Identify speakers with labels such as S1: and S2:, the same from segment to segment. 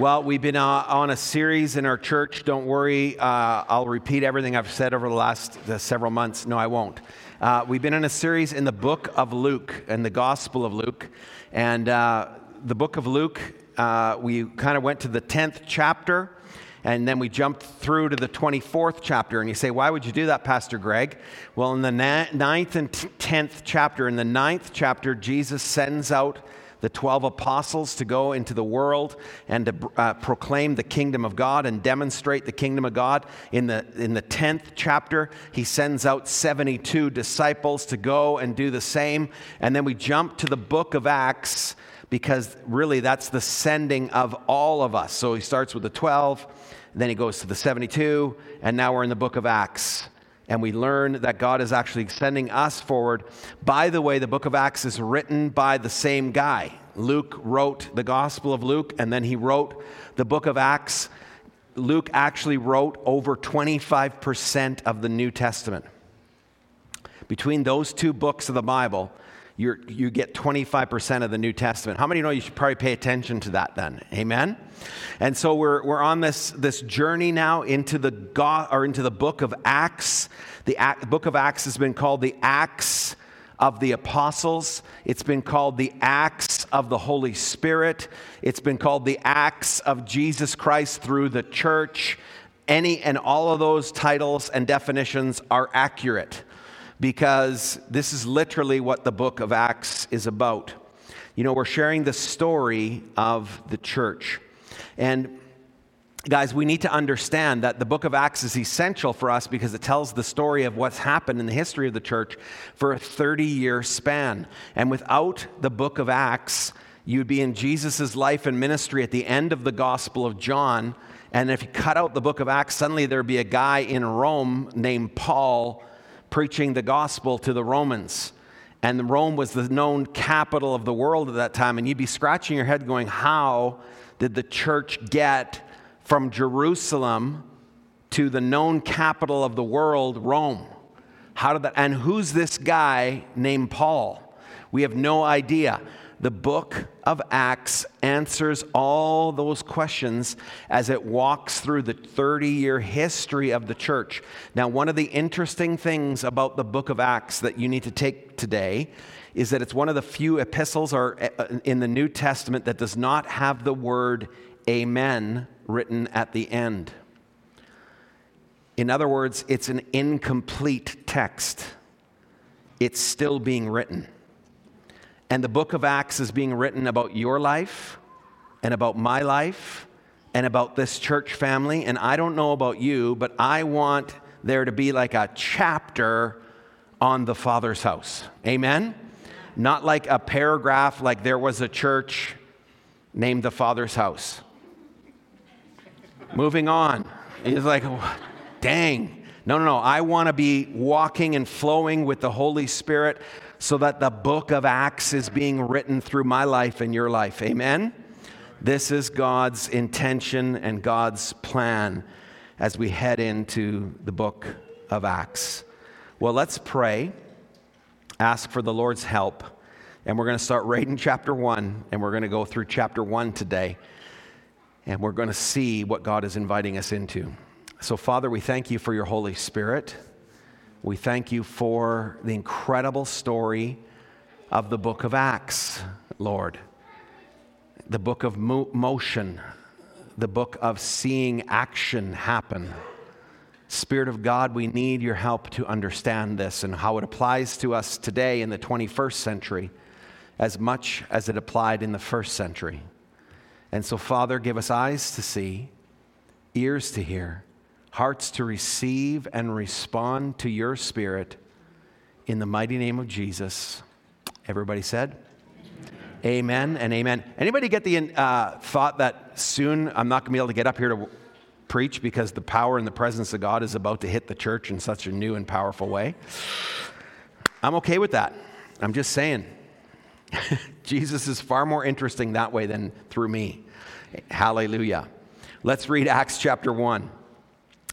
S1: Well, we've been uh, on a series in our church. Don't worry, uh, I'll repeat everything I've said over the last uh, several months. No, I won't. Uh, we've been in a series in the book of Luke and the Gospel of Luke. And uh, the book of Luke, uh, we kind of went to the 10th chapter and then we jumped through to the 24th chapter. And you say, why would you do that, Pastor Greg? Well, in the ninth and 10th chapter, in the ninth chapter, Jesus sends out the 12 apostles to go into the world and to uh, proclaim the kingdom of God and demonstrate the kingdom of God. In the, in the 10th chapter, he sends out 72 disciples to go and do the same. And then we jump to the book of Acts because really that's the sending of all of us. So he starts with the 12, then he goes to the 72, and now we're in the book of Acts and we learn that God is actually sending us forward. By the way, the book of Acts is written by the same guy. Luke wrote the Gospel of Luke, and then he wrote the book of Acts. Luke actually wrote over 25% of the New Testament. Between those two books of the Bible, you you get 25% of the New Testament. How many know you should probably pay attention to that then? Amen? And so we're, we're on this, this journey now into the, God, or into the book of Acts. The book of Acts has been called the Acts of the Apostles. It's been called the Acts of the Holy Spirit. It's been called the Acts of Jesus Christ through the church. Any and all of those titles and definitions are accurate because this is literally what the book of Acts is about. You know, we're sharing the story of the church. And guys, we need to understand that the book of Acts is essential for us because it tells the story of what's happened in the history of the church for a 30 year span. And without the book of Acts, you'd be in Jesus' life and ministry at the end of the Gospel of John. And if you cut out the book of Acts, suddenly there'd be a guy in Rome named Paul preaching the gospel to the Romans. And Rome was the known capital of the world at that time. And you'd be scratching your head going, How did the church get from Jerusalem to the known capital of the world, Rome? How did that? And who's this guy named Paul? We have no idea the book of Acts answers all those questions as it walks through the 30 year history of the church. Now, one of the interesting things about the book of Acts that you need to take today is that it's one of the few epistles or uh, in the New Testament that does not have the word amen written at the end. In other words, it's an incomplete text. It's still being written. And the book of Acts is being written about your life and about my life and about this church family. And I don't know about you, but I want there to be like a chapter on the Father's house. Amen? Not like a paragraph, like there was a church named the Father's house. Moving on. He's like, dang. No, no, no. I want to be walking and flowing with the Holy Spirit so that the book of Acts is being written through my life and your life. Amen? This is God's intention and God's plan as we head into the book of Acts. Well, let's pray, ask for the Lord's help, and we're going to start right in chapter 1, and we're going to go through chapter 1 today, and we're going to see what God is inviting us into. So, Father, we thank you for your Holy Spirit. We thank you for the incredible story of the book of Acts, Lord. The book of mo- motion, the book of seeing action happen. Spirit of God, we need your help to understand this and how it applies to us today in the 21st century as much as it applied in the first century. And so, Father, give us eyes to see, ears to hear hearts to receive and respond to your spirit in the mighty name of Jesus. Everybody said? Amen, amen and amen. Anybody get the uh, thought that soon I'm not going to be able to get up here to preach because the power and the presence of God is about to hit the church in such a new and powerful way? I'm okay with that. I'm just saying. Jesus is far more interesting that way than through me. Hallelujah. Let's read Acts chapter 1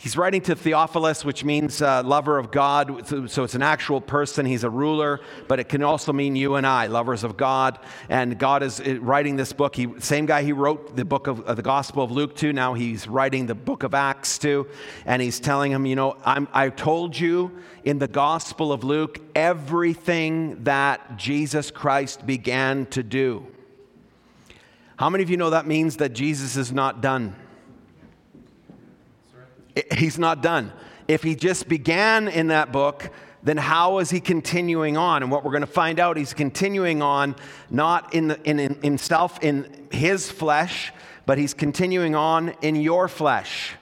S1: He's writing to Theophilus, which means uh, lover of God. So it's an actual person. He's a ruler, but it can also mean you and I, lovers of God. And God is uh, writing this book. He, same guy he wrote the book of uh, the Gospel of Luke to. Now he's writing the book of Acts to. And he's telling him, you know, I'm, I told you in the Gospel of Luke everything that Jesus Christ began to do. How many of you know that means that Jesus is not done? He's not done. If he just began in that book, then how is he continuing on? And what we're going to find out, he's continuing on not in, the, in, in himself, in his flesh, but he's continuing on in your flesh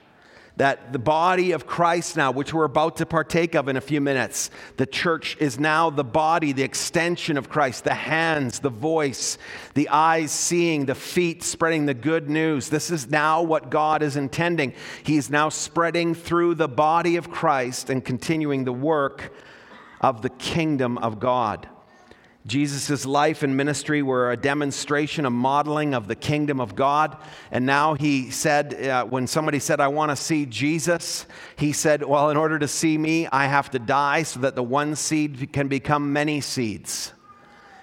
S1: that the body of Christ now, which we're about to partake of in a few minutes, the church is now the body, the extension of Christ, the hands, the voice, the eyes seeing, the feet spreading the good news. This is now what God is intending. He's now spreading through the body of Christ and continuing the work of the kingdom of God. Jesus' life and ministry were a demonstration, a modeling of the kingdom of God. And now he said, uh, when somebody said, I want to see Jesus, he said, Well, in order to see me, I have to die so that the one seed can become many seeds.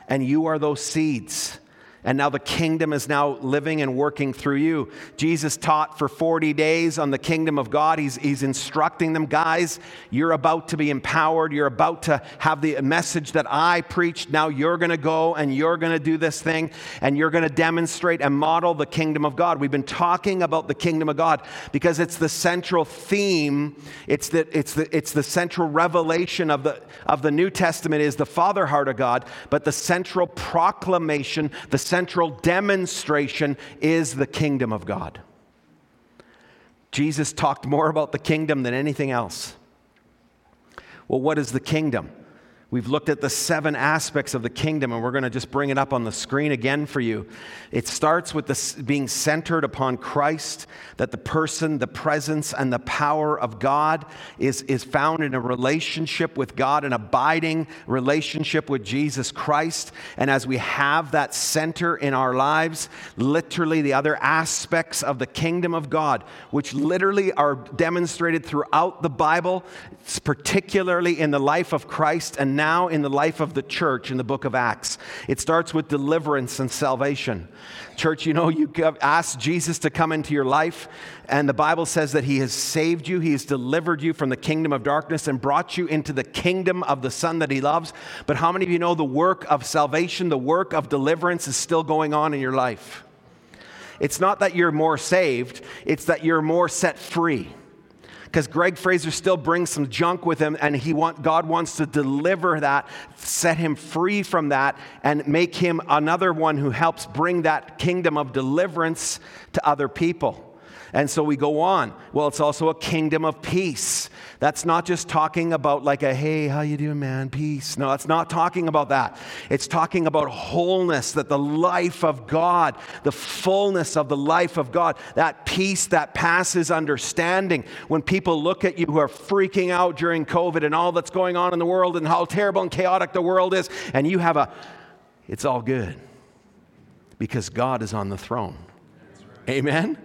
S1: And you are those seeds and now the kingdom is now living and working through you. Jesus taught for 40 days on the kingdom of God. He's, he's instructing them, guys, you're about to be empowered. You're about to have the message that I preached. Now you're going to go and you're going to do this thing and you're going to demonstrate and model the kingdom of God. We've been talking about the kingdom of God because it's the central theme, it's the, it's the, it's the central revelation of the, of the New Testament is the Father heart of God, but the central proclamation, the central demonstration is the kingdom of God. Jesus talked more about the kingdom than anything else. Well, what is the kingdom? We've looked at the seven aspects of the kingdom, and we're going to just bring it up on the screen again for you. It starts with this being centered upon Christ, that the person, the presence, and the power of God is, is found in a relationship with God, an abiding relationship with Jesus Christ. And as we have that center in our lives, literally the other aspects of the kingdom of God, which literally are demonstrated throughout the Bible, particularly in the life of Christ and now in the life of the church in the book of Acts. It starts with deliverance and salvation. Church, you know, you ask Jesus to come into your life, and the Bible says that He has saved you, He has delivered you from the kingdom of darkness and brought you into the kingdom of the Son that He loves. But how many of you know the work of salvation, the work of deliverance is still going on in your life? It's not that you're more saved, it's that you're more set free because Greg Fraser still brings some junk with him, and he want, God wants to deliver that, set him free from that, and make him another one who helps bring that kingdom of deliverance to other people. And so we go on. Well, it's also a kingdom of peace. That's not just talking about like a hey, how you doing, man? Peace. No, it's not talking about that. It's talking about wholeness, that the life of God, the fullness of the life of God, that peace that passes understanding. When people look at you who are freaking out during COVID and all that's going on in the world and how terrible and chaotic the world is, and you have a, it's all good because God is on the throne. Amen?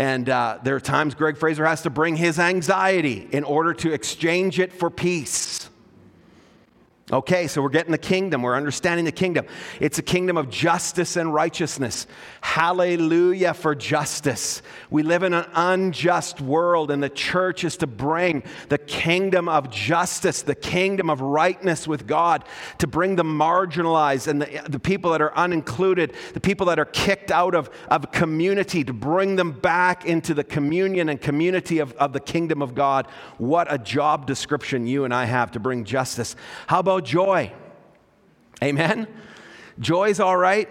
S1: And uh, there are times Greg Fraser has to bring his anxiety in order to exchange it for peace. Okay, so we're getting the kingdom. We're understanding the kingdom. It's a kingdom of justice and righteousness. Hallelujah for justice. We live in an unjust world, and the church is to bring the kingdom of justice, the kingdom of rightness with God, to bring the marginalized and the, the people that are unincluded, the people that are kicked out of, of community, to bring them back into the communion and community of, of the kingdom of God. What a job description you and I have to bring justice. How about joy. Amen? Joy's all right.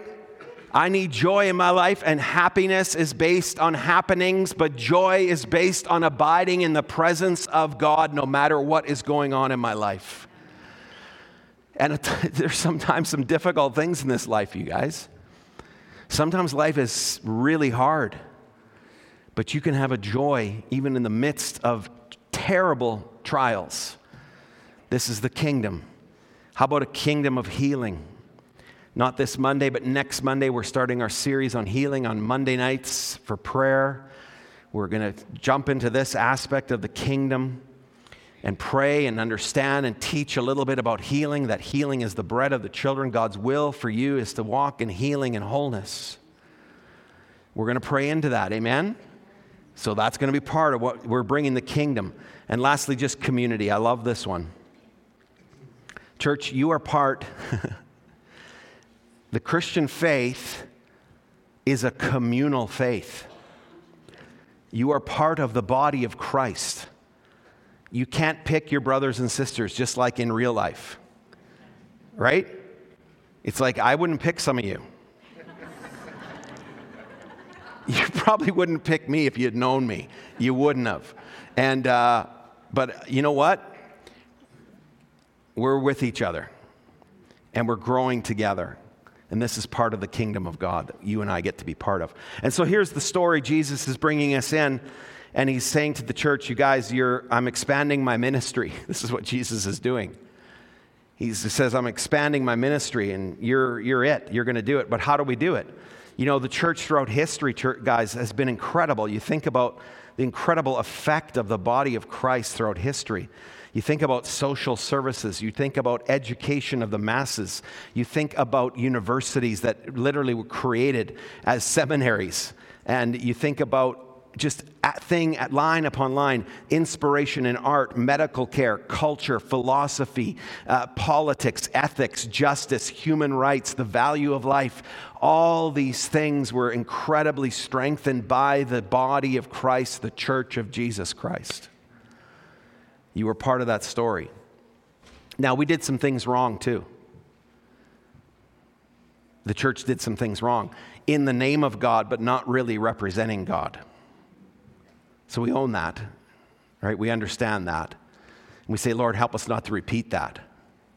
S1: I need joy in my life, and happiness is based on happenings, but joy is based on abiding in the presence of God no matter what is going on in my life. And there's sometimes some difficult things in this life, you guys. Sometimes life is really hard, but you can have a joy even in the midst of terrible trials. This is the kingdom. How about a kingdom of healing? Not this Monday, but next Monday, we're starting our series on healing on Monday nights for prayer. We're going to jump into this aspect of the kingdom and pray and understand and teach a little bit about healing that healing is the bread of the children. God's will for you is to walk in healing and wholeness. We're going to pray into that. Amen? So that's going to be part of what we're bringing the kingdom. And lastly, just community. I love this one. Church, you are part. the Christian faith is a communal faith. You are part of the body of Christ. You can't pick your brothers and sisters just like in real life, right? It's like I wouldn't pick some of you. you probably wouldn't pick me if you had known me. You wouldn't have. And, uh, but you know what? We're with each other and we're growing together. And this is part of the kingdom of God that you and I get to be part of. And so here's the story Jesus is bringing us in and he's saying to the church, You guys, I'm expanding my ministry. This is what Jesus is doing. He says, I'm expanding my ministry, and you're, you're it. You're going to do it. But how do we do it? You know, the church throughout history, guys, has been incredible. You think about the incredible effect of the body of Christ throughout history. You think about social services. You think about education of the masses. You think about universities that literally were created as seminaries. And you think about just at thing at line upon line inspiration in art, medical care, culture, philosophy, uh, politics, ethics, justice, human rights, the value of life. All these things were incredibly strengthened by the body of Christ, the church of Jesus Christ. You were part of that story. Now, we did some things wrong too. The church did some things wrong in the name of God, but not really representing God. So we own that, right? We understand that. We say, Lord, help us not to repeat that.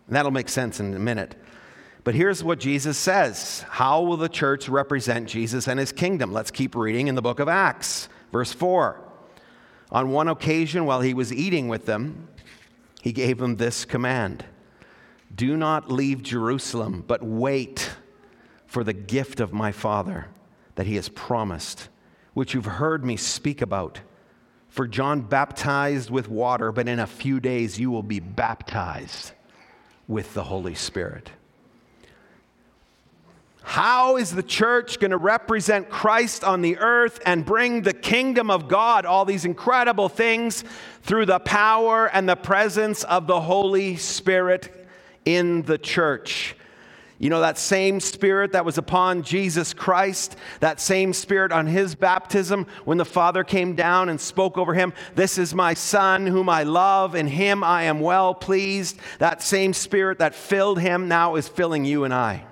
S1: And that'll make sense in a minute. But here's what Jesus says How will the church represent Jesus and his kingdom? Let's keep reading in the book of Acts, verse 4. On one occasion, while he was eating with them, he gave them this command Do not leave Jerusalem, but wait for the gift of my Father that he has promised, which you've heard me speak about. For John baptized with water, but in a few days you will be baptized with the Holy Spirit. How is the church going to represent Christ on the earth and bring the kingdom of God, all these incredible things, through the power and the presence of the Holy Spirit in the church? You know, that same spirit that was upon Jesus Christ, that same spirit on his baptism when the Father came down and spoke over him, This is my Son whom I love, in him I am well pleased. That same spirit that filled him now is filling you and I.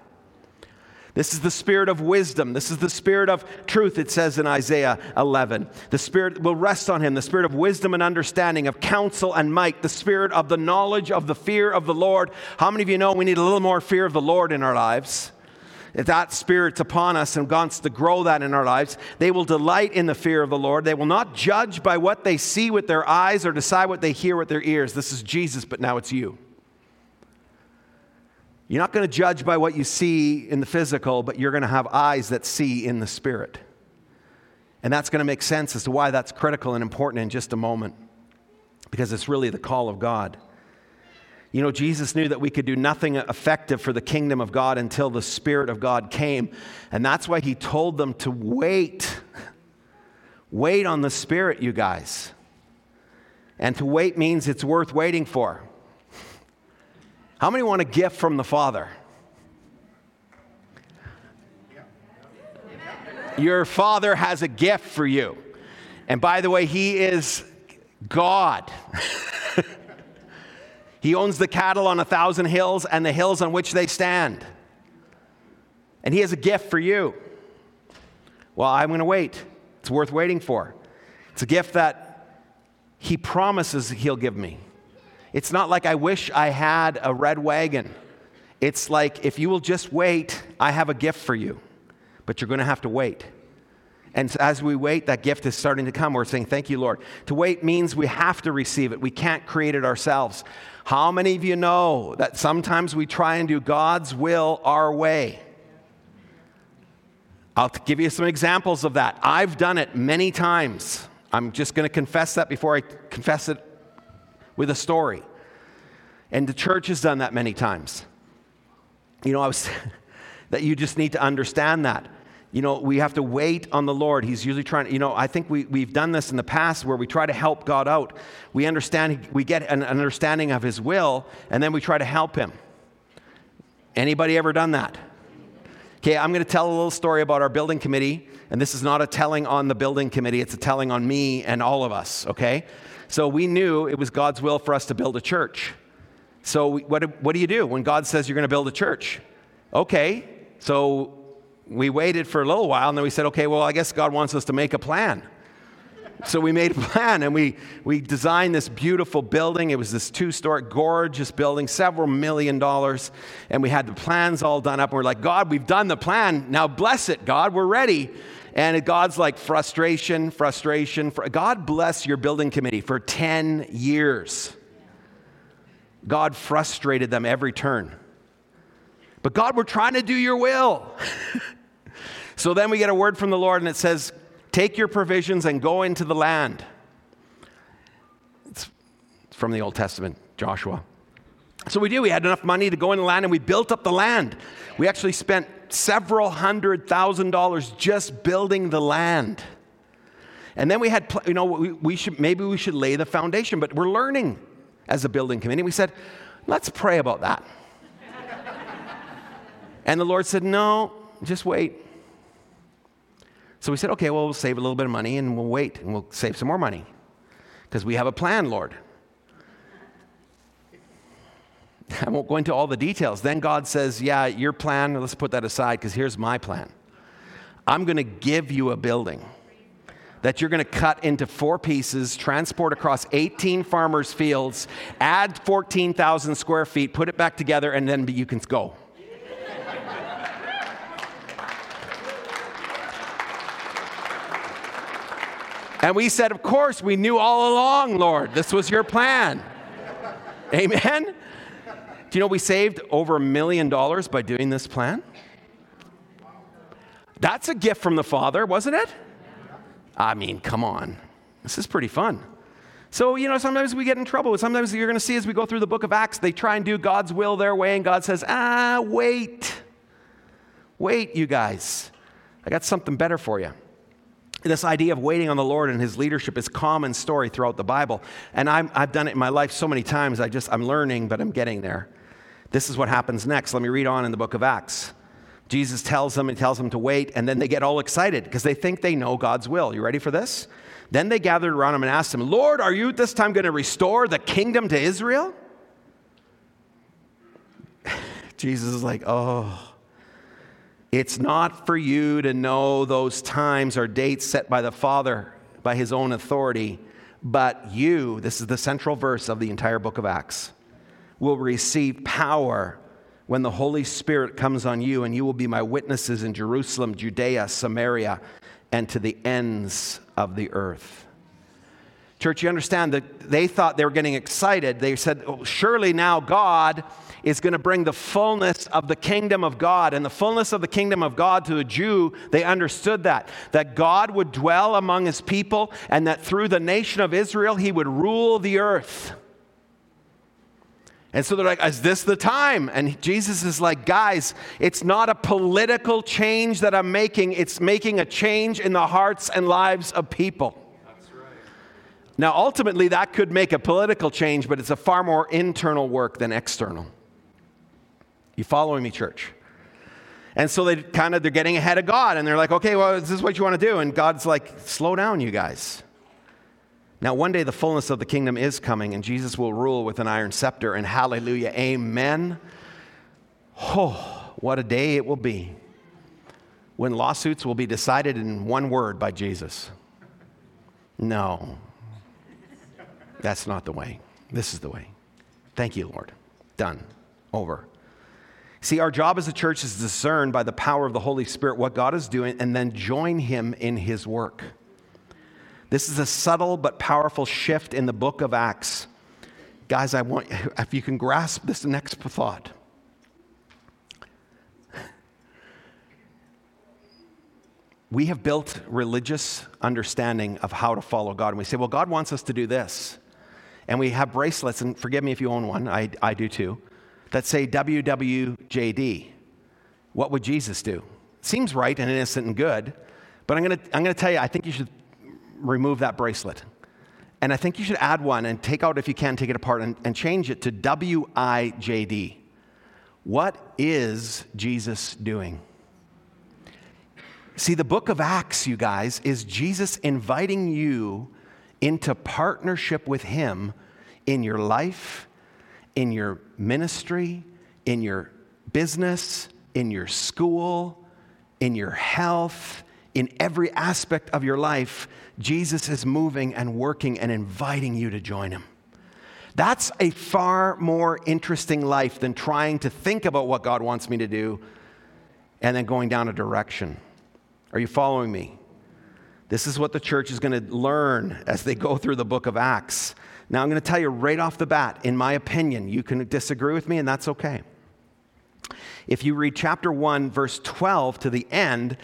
S1: This is the spirit of wisdom. This is the spirit of truth, it says in Isaiah 11. The spirit will rest on him, the spirit of wisdom and understanding, of counsel and might, the spirit of the knowledge of the fear of the Lord. How many of you know we need a little more fear of the Lord in our lives? If that spirit's upon us and wants to grow that in our lives, they will delight in the fear of the Lord. They will not judge by what they see with their eyes or decide what they hear with their ears. This is Jesus, but now it's you. You're not going to judge by what you see in the physical, but you're going to have eyes that see in the spirit. And that's going to make sense as to why that's critical and important in just a moment, because it's really the call of God. You know, Jesus knew that we could do nothing effective for the kingdom of God until the Spirit of God came. And that's why he told them to wait. Wait on the Spirit, you guys. And to wait means it's worth waiting for. How many want a gift from the Father? Your Father has a gift for you. And by the way, He is God. he owns the cattle on a thousand hills and the hills on which they stand. And He has a gift for you. Well, I'm going to wait. It's worth waiting for. It's a gift that He promises He'll give me. It's not like I wish I had a red wagon. It's like, if you will just wait, I have a gift for you. but you're going to have to wait. And as we wait, that gift is starting to come. We're saying, Thank you, Lord. To wait means we have to receive it. We can't create it ourselves. How many of you know that sometimes we try and do God's will our way? I'll give you some examples of that. I've done it many times. I'm just going to confess that before I confess it with a story. And the church has done that many times. You know, I was that you just need to understand that. You know, we have to wait on the Lord. He's usually trying, you know, I think we, we've done this in the past where we try to help God out. We understand, we get an understanding of His will, and then we try to help Him. Anybody ever done that? Okay, I'm going to tell a little story about our building committee, and this is not a telling on the building committee, it's a telling on me and all of us, okay? So we knew it was God's will for us to build a church. So what, what do you do when God says you're going to build a church? Okay, so we waited for a little while and then we said, okay, well, I guess God wants us to make a plan. So we made a plan and we, we designed this beautiful building. It was this two story, gorgeous building, several million dollars. And we had the plans all done up. And we're like, God, we've done the plan. Now bless it, God, we're ready. And God's like, frustration, frustration. Fr- God bless your building committee for 10 years. God frustrated them every turn. But God, we're trying to do your will. so then we get a word from the Lord and it says, Take your provisions and go into the land. It's from the Old Testament, Joshua. So we do. We had enough money to go in the land and we built up the land. We actually spent several hundred thousand dollars just building the land. And then we had, you know, we, should, maybe we should lay the foundation, but we're learning as a building committee. We said, let's pray about that. and the Lord said, no, just wait. So we said, okay, well, we'll save a little bit of money and we'll wait and we'll save some more money because we have a plan, Lord. I won't go into all the details. Then God says, yeah, your plan, let's put that aside because here's my plan. I'm going to give you a building that you're going to cut into four pieces, transport across 18 farmers' fields, add 14,000 square feet, put it back together, and then you can go. and we said, Of course, we knew all along, Lord, this was your plan. Amen? Do you know we saved over a million dollars by doing this plan? That's a gift from the Father, wasn't it? I mean, come on. This is pretty fun. So, you know, sometimes we get in trouble. Sometimes you're going to see as we go through the book of Acts, they try and do God's will their way, and God says, ah, wait. Wait, you guys. I got something better for you. This idea of waiting on the Lord and His leadership is common story throughout the Bible. And i have done it in my life so many times, I just, I'm learning, but I'm getting there. This is what happens next. Let me read on in the book of Acts. Jesus tells them and tells them to wait, and then they get all excited because they think they know God's will. You ready for this? Then they gathered around him and asked him, Lord, are you this time going to restore the kingdom to Israel? Jesus is like, oh, it's not for you to know those times or dates set by the Father by his own authority, but you, this is the central verse of the entire book of Acts, will receive power when the Holy Spirit comes on you, and you will be my witnesses in Jerusalem, Judea, Samaria, and to the ends of the earth. Church, you understand that they thought they were getting excited. They said, oh, Surely now God is going to bring the fullness of the kingdom of God. And the fullness of the kingdom of God to a Jew, they understood that. That God would dwell among his people, and that through the nation of Israel, he would rule the earth. And so they're like, is this the time? And Jesus is like, guys, it's not a political change that I'm making, it's making a change in the hearts and lives of people. Right. Now, ultimately, that could make a political change, but it's a far more internal work than external. You following me, church? And so they kind of they're getting ahead of God, and they're like, okay, well, is this what you want to do? And God's like, slow down, you guys. Now, one day the fullness of the kingdom is coming, and Jesus will rule with an iron scepter, and hallelujah, amen. Oh, what a day it will be when lawsuits will be decided in one word by Jesus. No, that's not the way. This is the way. Thank you, Lord. Done. Over. See, our job as a church is to discern by the power of the Holy Spirit what God is doing and then join Him in His work. This is a subtle but powerful shift in the book of Acts. Guys, I want, if you can grasp this next thought. We have built religious understanding of how to follow God. And we say, well, God wants us to do this. And we have bracelets, and forgive me if you own one, I, I do too, that say WWJD. What would Jesus do? Seems right and innocent and good, but I'm going to I'm going to tell you, I think you should remove that bracelet. And I think you should add one and take out, if you can, take it apart and, and change it to WIJD. What is Jesus doing? See, the book of Acts, you guys, is Jesus inviting you into partnership with Him in your life, in your ministry, in your business, in your school, in your health, in every aspect of your life. Jesus is moving and working and inviting you to join Him. That's a far more interesting life than trying to think about what God wants me to do and then going down a direction. Are you following me? This is what the church is going to learn as they go through the book of Acts. Now, I'm going to tell you right off the bat, in my opinion, you can disagree with me, and that's okay. If you read chapter 1, verse 12 to the end,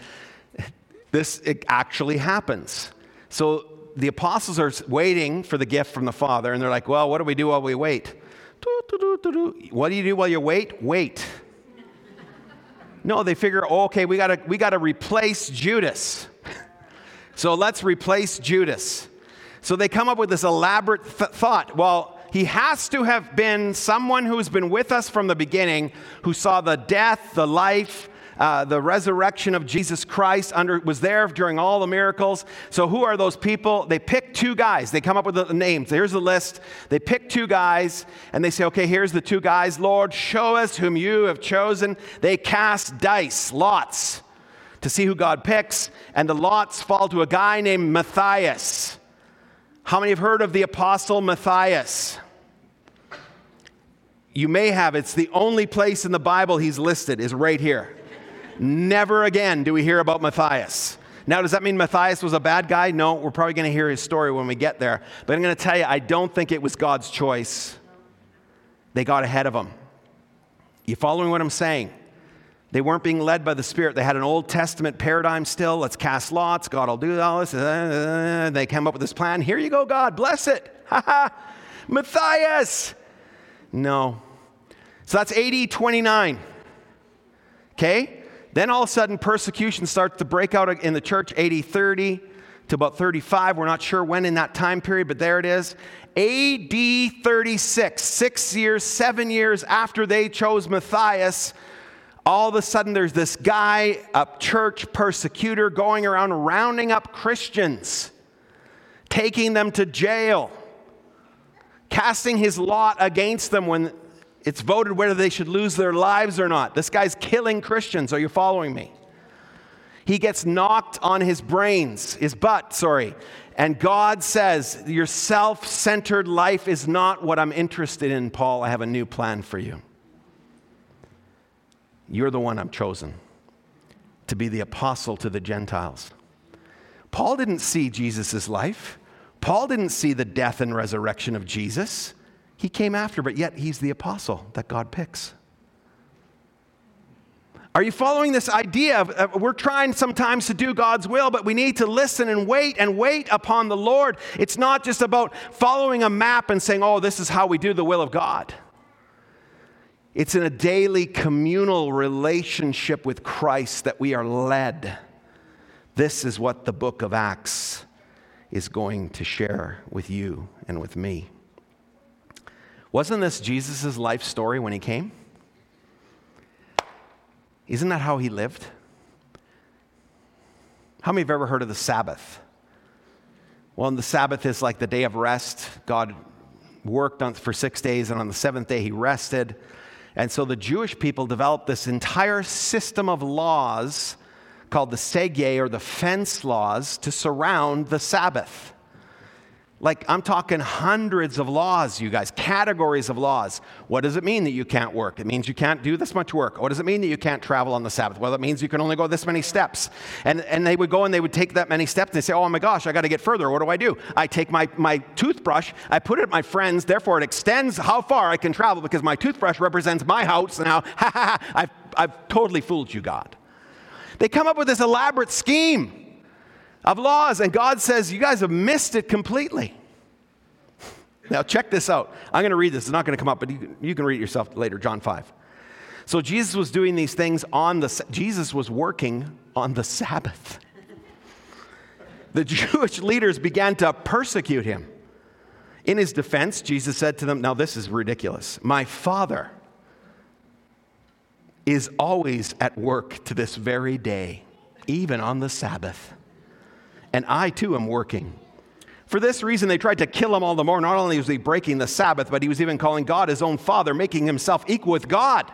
S1: this actually happens. So the apostles are waiting for the gift from the Father, and they're like, Well, what do we do while we wait? What do you do while you wait? Wait. No, they figure, oh, okay, we gotta, we gotta replace Judas. So let's replace Judas. So they come up with this elaborate th- thought. Well, he has to have been someone who's been with us from the beginning, who saw the death, the life, uh, the resurrection of Jesus Christ under, was there during all the miracles. So, who are those people? They pick two guys. They come up with the names. Here's the list. They pick two guys and they say, okay, here's the two guys. Lord, show us whom you have chosen. They cast dice, lots to see who God picks, and the lots fall to a guy named Matthias. How many have heard of the apostle Matthias? You may have. It's the only place in the Bible he's listed, is right here. Never again do we hear about Matthias. Now, does that mean Matthias was a bad guy? No, we're probably going to hear his story when we get there. But I'm going to tell you, I don't think it was God's choice. They got ahead of him. You following what I'm saying? They weren't being led by the Spirit. They had an Old Testament paradigm still. Let's cast lots. God will do all this. They came up with this plan. Here you go, God. Bless it. Ha ha. Matthias. No. So that's AD 29. Okay? Then all of a sudden, persecution starts to break out in the church, AD 30 to about 35. We're not sure when in that time period, but there it is. AD 36, six years, seven years after they chose Matthias, all of a sudden there's this guy, a church persecutor, going around rounding up Christians, taking them to jail, casting his lot against them when it's voted whether they should lose their lives or not. This guy's killing Christians. Are you following me? He gets knocked on his brains, his butt, sorry. And God says, Your self centered life is not what I'm interested in, Paul. I have a new plan for you. You're the one I'm chosen to be the apostle to the Gentiles. Paul didn't see Jesus' life. Paul didn't see the death and resurrection of Jesus. He came after, but yet he's the apostle that God picks. Are you following this idea of uh, we're trying sometimes to do God's will, but we need to listen and wait and wait upon the Lord? It's not just about following a map and saying, oh, this is how we do the will of God. It's in a daily communal relationship with Christ that we are led. This is what the book of Acts is going to share with you and with me. Wasn't this Jesus' life story when he came? Isn't that how he lived? How many have ever heard of the Sabbath? Well, the Sabbath is like the day of rest. God worked on, for six days, and on the seventh day, he rested. And so the Jewish people developed this entire system of laws called the seyag or the fence laws to surround the Sabbath. Like, I'm talking hundreds of laws, you guys, categories of laws. What does it mean that you can't work? It means you can't do this much work. What does it mean that you can't travel on the Sabbath? Well, it means you can only go this many steps. And, and they would go and they would take that many steps and they say, oh my gosh, I got to get further. What do I do? I take my, my toothbrush, I put it at my friend's, therefore it extends how far I can travel because my toothbrush represents my house. Now, ha ha ha, I've, I've totally fooled you, God. They come up with this elaborate scheme of laws, and God says, You guys have missed it completely. Now, check this out. I'm going to read this. It's not going to come up, but you can, read it yourself later, John 5. So, Jesus was doing these things on the, Jesus was working on the Sabbath. The Jewish leaders began to persecute him. In his defense, Jesus said to them, Now, this is ridiculous. My Father is always at work to this very day, even on the Sabbath and I too am working. For this reason, they tried to kill him all the more. Not only was he breaking the Sabbath, but he was even calling God his own father, making himself equal with God.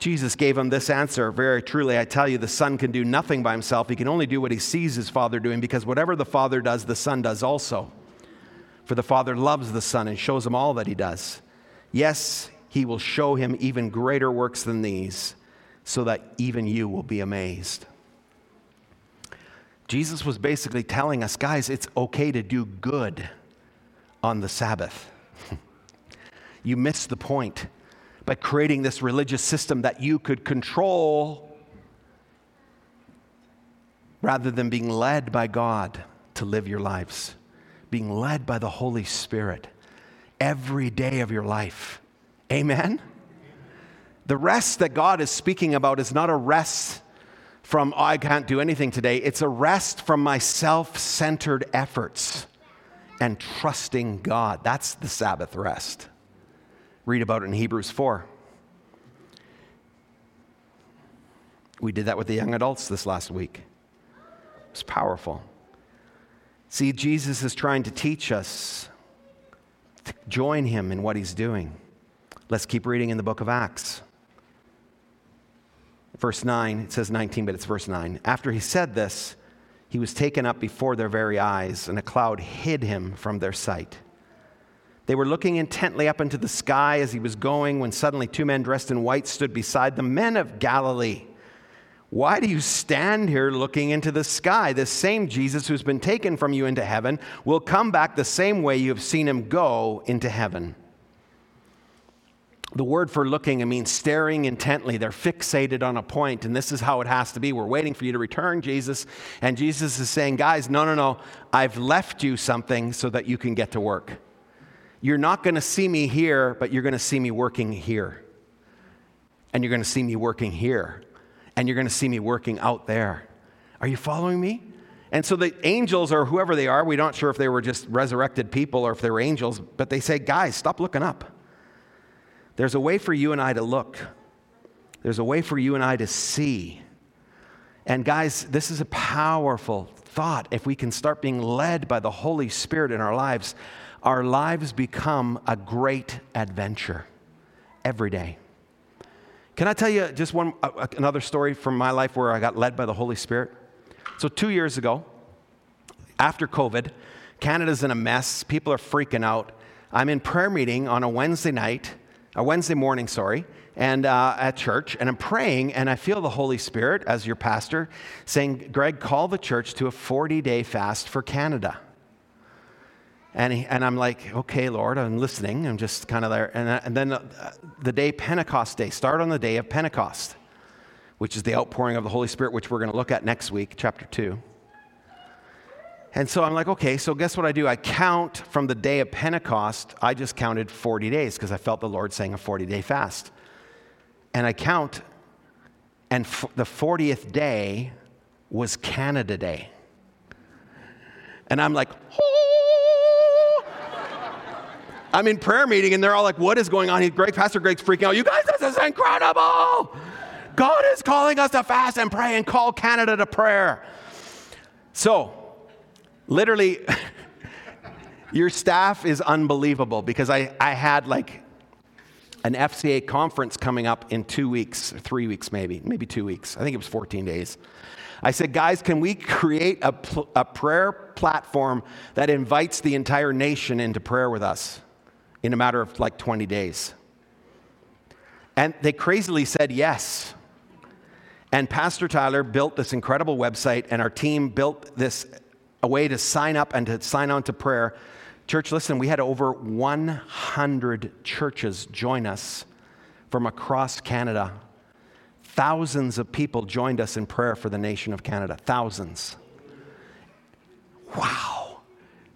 S1: Jesus gave him this answer Very truly, I tell you, the Son can do nothing by himself. He can only do what he sees his Father doing, because whatever the Father does, the Son does also. For the Father loves the Son and shows him all that he does. Yes, he will show him even greater works than these, so that even you will be amazed. Jesus was basically telling us, guys, it's okay to do good on the Sabbath. you missed the point by creating this religious system that you could control rather than being led by God to live your lives, being led by the Holy Spirit every day of your life. Amen? The rest that God is speaking about is not a rest from, oh, I can't do anything today. It's a rest from my self centered efforts and trusting God. That's the Sabbath rest. Read about it in Hebrews 4. We did that with the young adults this last week. It's powerful. See, Jesus is trying to teach us to join him in what he's doing. Let's keep reading in the book of Acts verse 9, it says 19, but it's verse 9. After he said this, he was taken up before their very eyes, and a cloud hid him from their sight. They were looking intently up into the sky as he was going when suddenly two men dressed in white stood beside them. Men of Galilee, why do you stand here looking into the sky? This same Jesus who's been taken from you into heaven will come back the same way you have seen him go into heaven. The word for looking, it means staring intently. They're fixated on a point, and this is how it has to be. We're waiting for you to return, Jesus. And Jesus is saying, Guys, no, no, no. I've left you something so that you can get to work. You're not going to see me here, but you're going to see me working here. And you're going to see me working here. And you're going to see me working out there. Are you following me? And so the angels, or whoever they are, we're not sure if they were just resurrected people or if they were angels, but they say, Guys, stop looking up. There's a way for you and I to look, there's a way for you and I to see. And guys, this is a powerful thought. If we can start being led by the Holy Spirit in our lives, our lives become a great adventure every day. Can I tell you just one another story from my life where I got led by the Holy Spirit? So 2 years ago, after COVID, Canada's in a mess. People are freaking out. I'm in prayer meeting on a Wednesday night a Wednesday morning, sorry, and uh, at church, and I'm praying, and I feel the Holy Spirit, as your pastor, saying, Greg, call the church to a 40 day fast for Canada. And, he, and I'm like, okay, Lord, I'm listening. I'm just kind of there. And, uh, and then uh, the day Pentecost Day, start on the day of Pentecost, which is the outpouring of the Holy Spirit, which we're going to look at next week, chapter 2. And so I'm like, okay, so guess what I do? I count from the day of Pentecost. I just counted 40 days because I felt the Lord saying a 40 day fast. And I count, and f- the 40th day was Canada Day. And I'm like, oh. I'm in prayer meeting and they're all like, what is going on? Greg, Pastor Greg's freaking out. You guys, this is incredible. God is calling us to fast and pray and call Canada to prayer. So literally, your staff is unbelievable because I, I had like an FCA conference coming up in two weeks, three weeks maybe, maybe two weeks. I think it was 14 days. I said, guys, can we create a, pl- a prayer platform that invites the entire nation into prayer with us in a matter of like 20 days? And they crazily said yes. And Pastor Tyler built this incredible website, and our team built this a way to sign up and to sign on to prayer. Church, listen, we had over 100 churches join us from across Canada Thousands of people joined us in prayer for the nation of Canada. Thousands. Wow.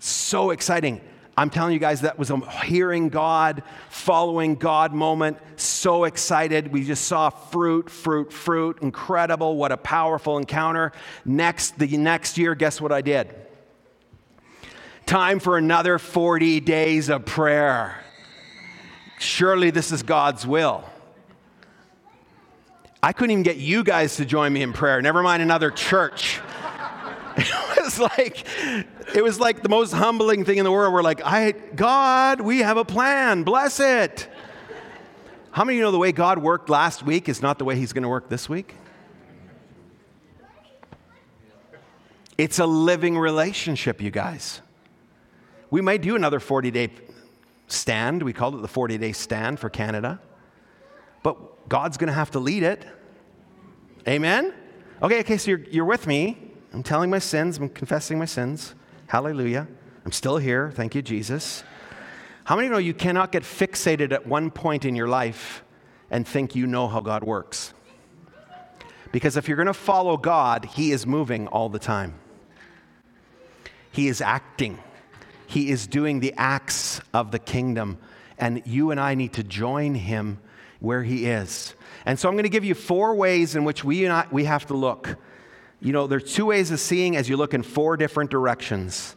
S1: So exciting. I'm telling you guys, that was a hearing God, following God moment. So excited. We just saw fruit, fruit, fruit. Incredible. What a powerful encounter. Next, the next year, guess what I did? Time for another 40 days of prayer. Surely this is God's will. I couldn't even get you guys to join me in prayer, never mind another church. Was like it was like the most humbling thing in the world. We're like, I God, we have a plan. Bless it. How many of you know the way God worked last week is not the way he's going to work this week? It's a living relationship, you guys. We might do another 40 day stand. We called it the 40 day stand for Canada. But God's going to have to lead it. Amen? Okay, okay, so you're, you're with me. I'm telling my sins, I'm confessing my sins. Hallelujah. I'm still here. Thank you, Jesus. How many know you cannot get fixated at one point in your life and think you know how God works? Because if you're going to follow God, He is moving all the time. He is acting. He is doing the acts of the kingdom. And you and I need to join Him where He is. And so I'm going to give you four ways in which we, not, we have to look. You know, there's two ways of seeing as you look in four different directions.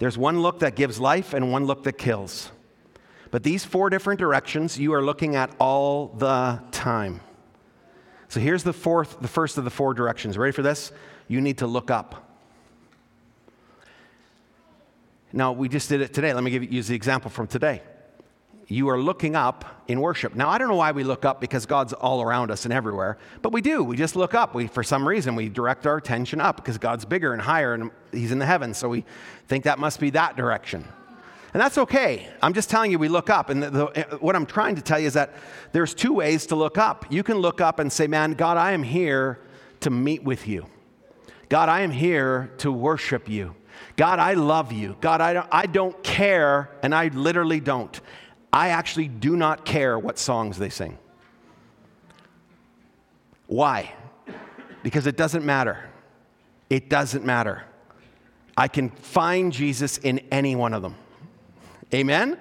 S1: There's one look that gives life and one look that kills. But these four different directions you are looking at all the time. So here's the fourth, the first of the four directions. Ready for this? You need to look up. Now, we just did it today. Let me give you, use the example from today you are looking up in worship. Now, I don't know why we look up because God's all around us and everywhere, but we do. We just look up. We, for some reason, we direct our attention up because God's bigger and higher and He's in the heavens. So we think that must be that direction. And that's okay. I'm just telling you, we look up. And the, the, eh, what I'm trying to tell you is that there's two ways to look up. You can look up and say, Man, God, I am here to meet with you. God, I am here to worship you. God, I love you. God, I don't, I don't care, and I literally don't. I actually do not care what songs they sing. Why? Because it doesn't matter. It doesn't matter. I can find Jesus in any one of them. Amen?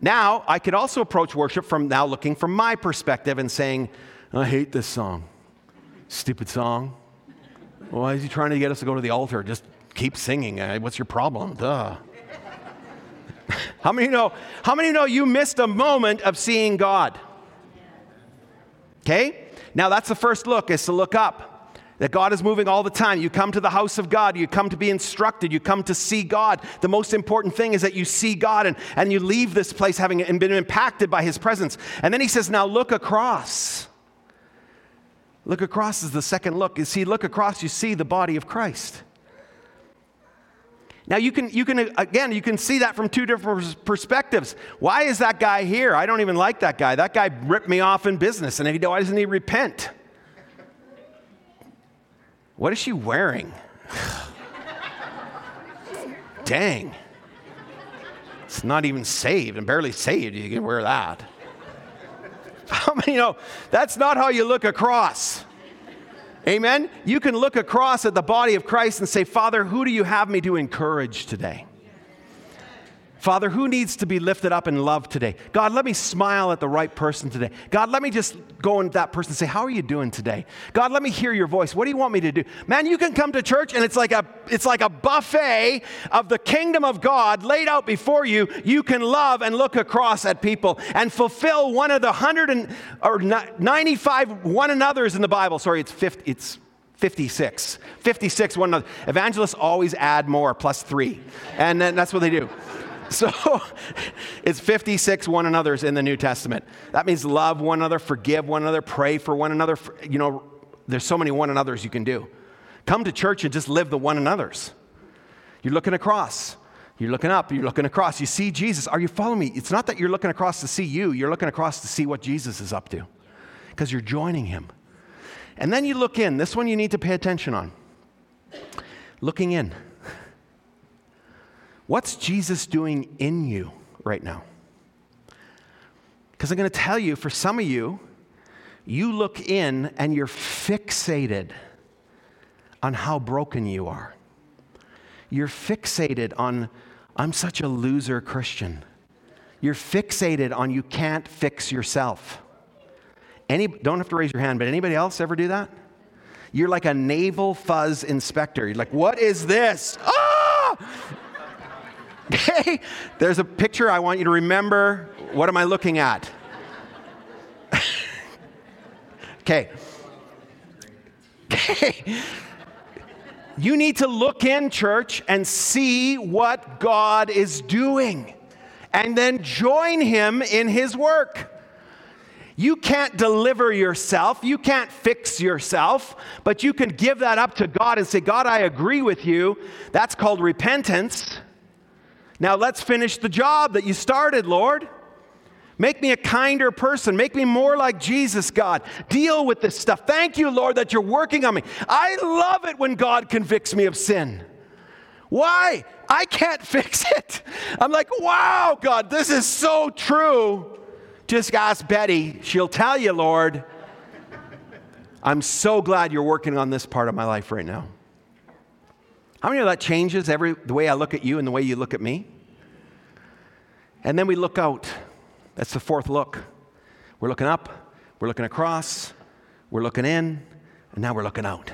S1: Now, I could also approach worship from now looking from my perspective and saying, I hate this song. Stupid song. Why is he trying to get us to go to the altar? Just keep singing. Eh, what's your problem? Duh. How many know? How many know you missed a moment of seeing God? Okay? Now that's the first look is to look up. That God is moving all the time. You come to the house of God, you come to be instructed, you come to see God. The most important thing is that you see God and, and you leave this place having been impacted by his presence. And then he says, Now look across. Look across is the second look. You see, look across, you see the body of Christ. Now, you can, you can, again, you can see that from two different perspectives. Why is that guy here? I don't even like that guy. That guy ripped me off in business, and he, why doesn't he repent? What is she wearing? Dang. It's not even saved and barely saved. You can wear that. How many know that's not how you look across? Amen? You can look across at the body of Christ and say, Father, who do you have me to encourage today? Father, who needs to be lifted up in love today? God, let me smile at the right person today. God, let me just go into that person and say, How are you doing today? God, let me hear your voice. What do you want me to do? Man, you can come to church and it's like a it's like a buffet of the kingdom of God laid out before you. You can love and look across at people and fulfill one of the hundred and or 95 one another's in the Bible. Sorry, it's 50, it's 56. 56 one another. Evangelists always add more plus three. And that's what they do. So it's 56 one another's in the New Testament. That means love one another, forgive one another, pray for one another. You know, there's so many one another's you can do. Come to church and just live the one another's. You're looking across. You're looking up, you're looking across. You see Jesus. Are you following me? It's not that you're looking across to see you, you're looking across to see what Jesus is up to because you're joining him. And then you look in. This one you need to pay attention on. Looking in. What's Jesus doing in you right now? Because I'm going to tell you, for some of you, you look in and you're fixated on how broken you are. You're fixated on, I'm such a loser Christian. You're fixated on you can't fix yourself. Any, don't have to raise your hand, but anybody else ever do that? You're like a navel fuzz inspector. You're like, what is this? Ah! Okay, there's a picture I want you to remember. What am I looking at? okay. Okay. You need to look in, church, and see what God is doing, and then join Him in His work. You can't deliver yourself, you can't fix yourself, but you can give that up to God and say, God, I agree with you. That's called repentance. Now let's finish the job that you started, Lord. Make me a kinder person. Make me more like Jesus, God. Deal with this stuff. Thank you, Lord, that you're working on me. I love it when God convicts me of sin. Why? I can't fix it. I'm like, wow, God, this is so true. Just ask Betty. She'll tell you, Lord. I'm so glad you're working on this part of my life right now. How many of that changes every the way I look at you and the way you look at me? And then we look out. That's the fourth look. We're looking up, we're looking across, we're looking in, and now we're looking out.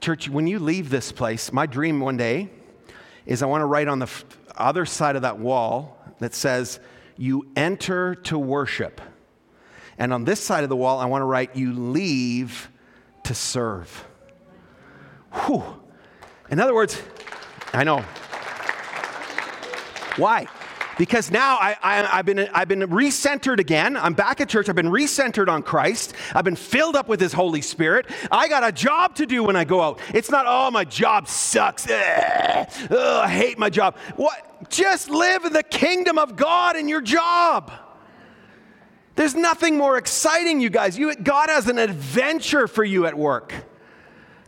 S1: Church, when you leave this place, my dream one day is I want to write on the other side of that wall that says, You enter to worship. And on this side of the wall, I want to write, You leave to serve. Whew. In other words, I know. Why? because now I, have been, I've been recentered again. I'm back at church. I've been recentered on Christ. I've been filled up with His Holy Spirit. I got a job to do when I go out. It's not, oh, my job sucks. Ugh, ugh, I hate my job. What? Just live in the kingdom of God in your job. There's nothing more exciting, you guys. You, God has an adventure for you at work.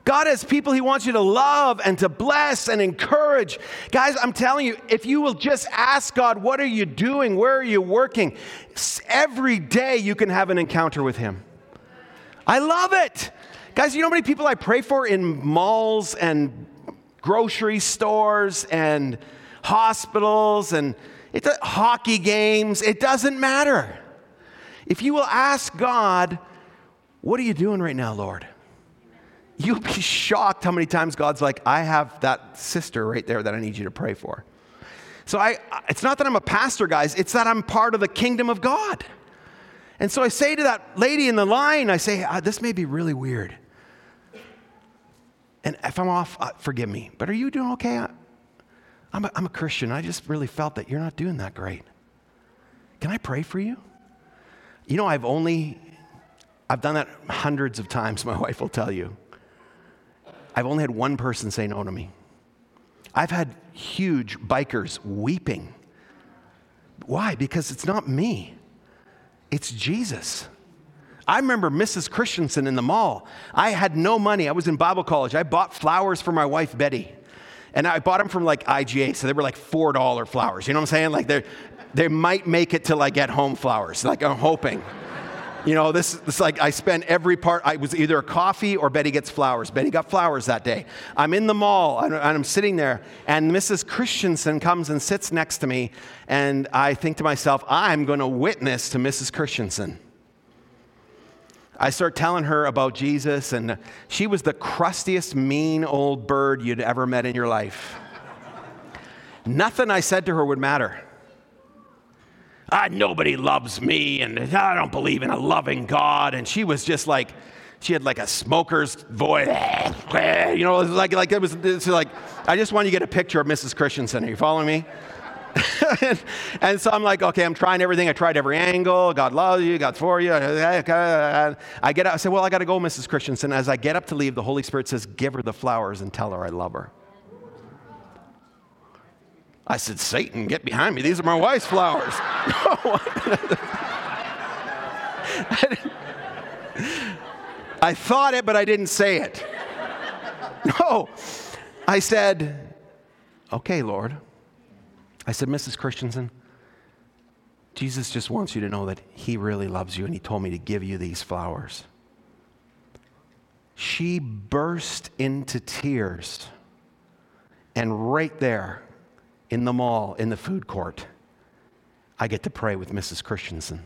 S1: God has people He wants you to love and to bless and encourage. Guys, I'm telling you, if you will just ask God, what are you doing? Where are you working? Every day you can have an encounter with Him. I love it. Guys, you know how many people I pray for in malls and grocery stores and hospitals and hockey games? It doesn't matter. If you will ask God, what are you doing right now, Lord? You'll be shocked how many times God's like, I have that sister right there that I need you to pray for. So I, it's not that I'm a pastor, guys, it's that I'm part of the kingdom of God. And so I say to that lady in the line, I say, ah, This may be really weird. And if I'm off, uh, forgive me. But are you doing okay? I'm, a, I'm a Christian. I just really felt that you're not doing that great. Can I pray for you? You know, I've only, I've done that hundreds of times, my wife will tell you. I've only had one person say no to me. I've had huge bikers weeping. Why? Because it's not me, it's Jesus. I remember Mrs. Christensen in the mall. I had no money. I was in Bible college. I bought flowers for my wife, Betty. And I bought them from like IGA, so they were like $4 flowers. You know what I'm saying? Like they they might make it till I get home flowers. Like I'm hoping. You know, this, is like I spent every part. I was either coffee or Betty gets flowers. Betty got flowers that day. I'm in the mall and I'm sitting there, and Mrs. Christensen comes and sits next to me, and I think to myself, I'm going to witness to Mrs. Christensen. I start telling her about Jesus, and she was the crustiest, mean old bird you'd ever met in your life. Nothing I said to her would matter ah, nobody loves me, and I don't believe in a loving God. And she was just like, she had like a smoker's voice, you know, like like it was, like I just want you to get a picture of Mrs. Christensen. Are you following me? and, and, so I'm like, okay, I'm trying everything. I tried every angle. God loves you. God's for you. I get up. I say, well, I got to go, Mrs. Christensen. As I get up to leave, the Holy Spirit says, give her the flowers and tell her I love her. I said, Satan, get behind me. These are my wife's flowers. I thought it, but I didn't say it. No. I said, okay, Lord. I said, Mrs. Christensen, Jesus just wants you to know that He really loves you and He told me to give you these flowers. She burst into tears. And right there in the mall, in the food court, I get to pray with Mrs. Christensen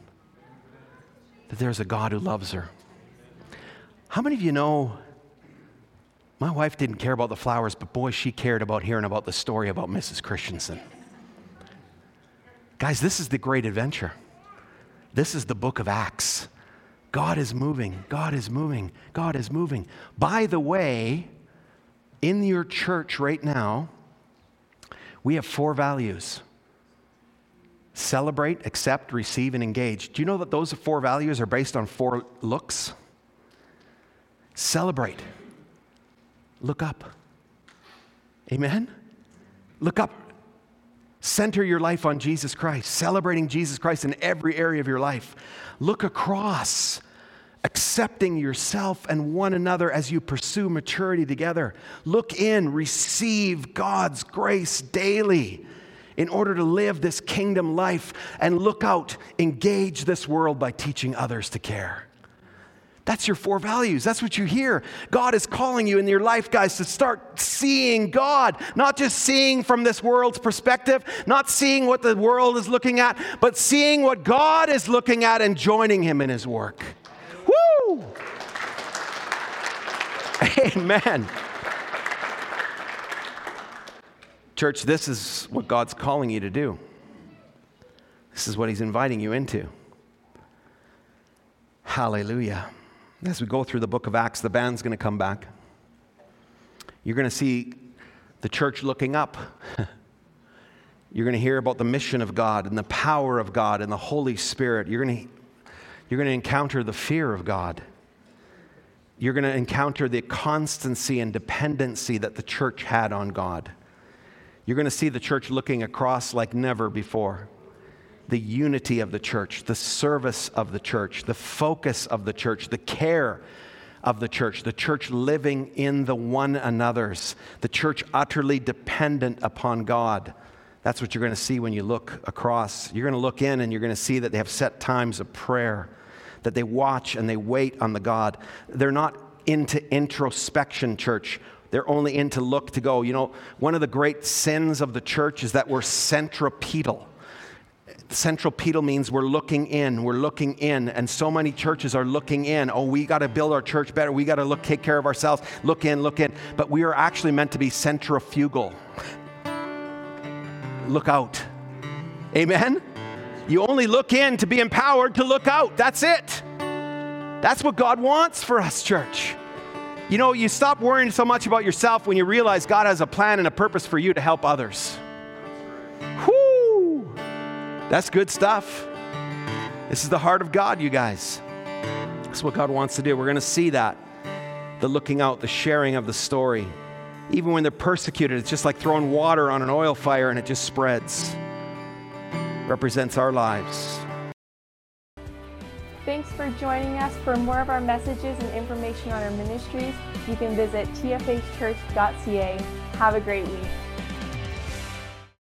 S1: that there's a God who loves her. How many of you know my wife didn't care about the flowers, but boy, she cared about hearing about the story about Mrs. Christensen? Guys, this is the great adventure. This is the book of Acts. God is moving, God is moving, God is moving. By the way, in your church right now, we have four values celebrate, accept, receive, and engage. Do you know that those four values are based on four looks? Celebrate. Look up. Amen? Look up. Center your life on Jesus Christ, celebrating Jesus Christ in every area of your life. Look across, accepting yourself and one another as you pursue maturity together. Look in, receive God's grace daily in order to live this kingdom life. And look out, engage this world by teaching others to care. That's your four values. That's what you hear. God is calling you in your life, guys, to start seeing God, not just seeing from this world's perspective, not seeing what the world is looking at, but seeing what God is looking at and joining Him in His work. Woo! Amen. Church, this is what God's calling you to do. This is what He's inviting you into. Hallelujah. As we go through the book of Acts, the band's going to come back. You're going to see the church looking up. You're going to hear about the mission of God and the power of God and the Holy Spirit. You're going to, you're going to encounter the fear of God. You're going to encounter the constancy and dependency that the church had on God. You're going to see the church looking across like never before the unity of the church, the service of the church, the focus of the church, the care of the church, the church living in the one another's, the church utterly dependent upon God. That's what you're going to see when you look across. You're going to look in and you're going to see that they have set times of prayer, that they watch and they wait on the God. They're not into introspection, church. They're only into look to go. You know, one of the great sins of the church is that we're centripetal Centripetal means we're looking in, we're looking in, and so many churches are looking in. Oh, we got to build our church better. We got to look, take care of ourselves. Look in, look in. But we are actually meant to be centrifugal. Look out. Amen. You only look in to be empowered to look out. That's it. That's what God wants for us, church. You know, you stop worrying so much about yourself when you realize God has a plan and a purpose for you to help others. Whoo! That's good stuff. This is the heart of God, you guys. That's what God wants to do. We're going to see that the looking out, the sharing of the story. Even when they're persecuted, it's just like throwing water on an oil fire and it just spreads. Represents our lives.
S2: Thanks for joining us. For more of our messages and information on our ministries, you can visit tfhchurch.ca. Have a great week.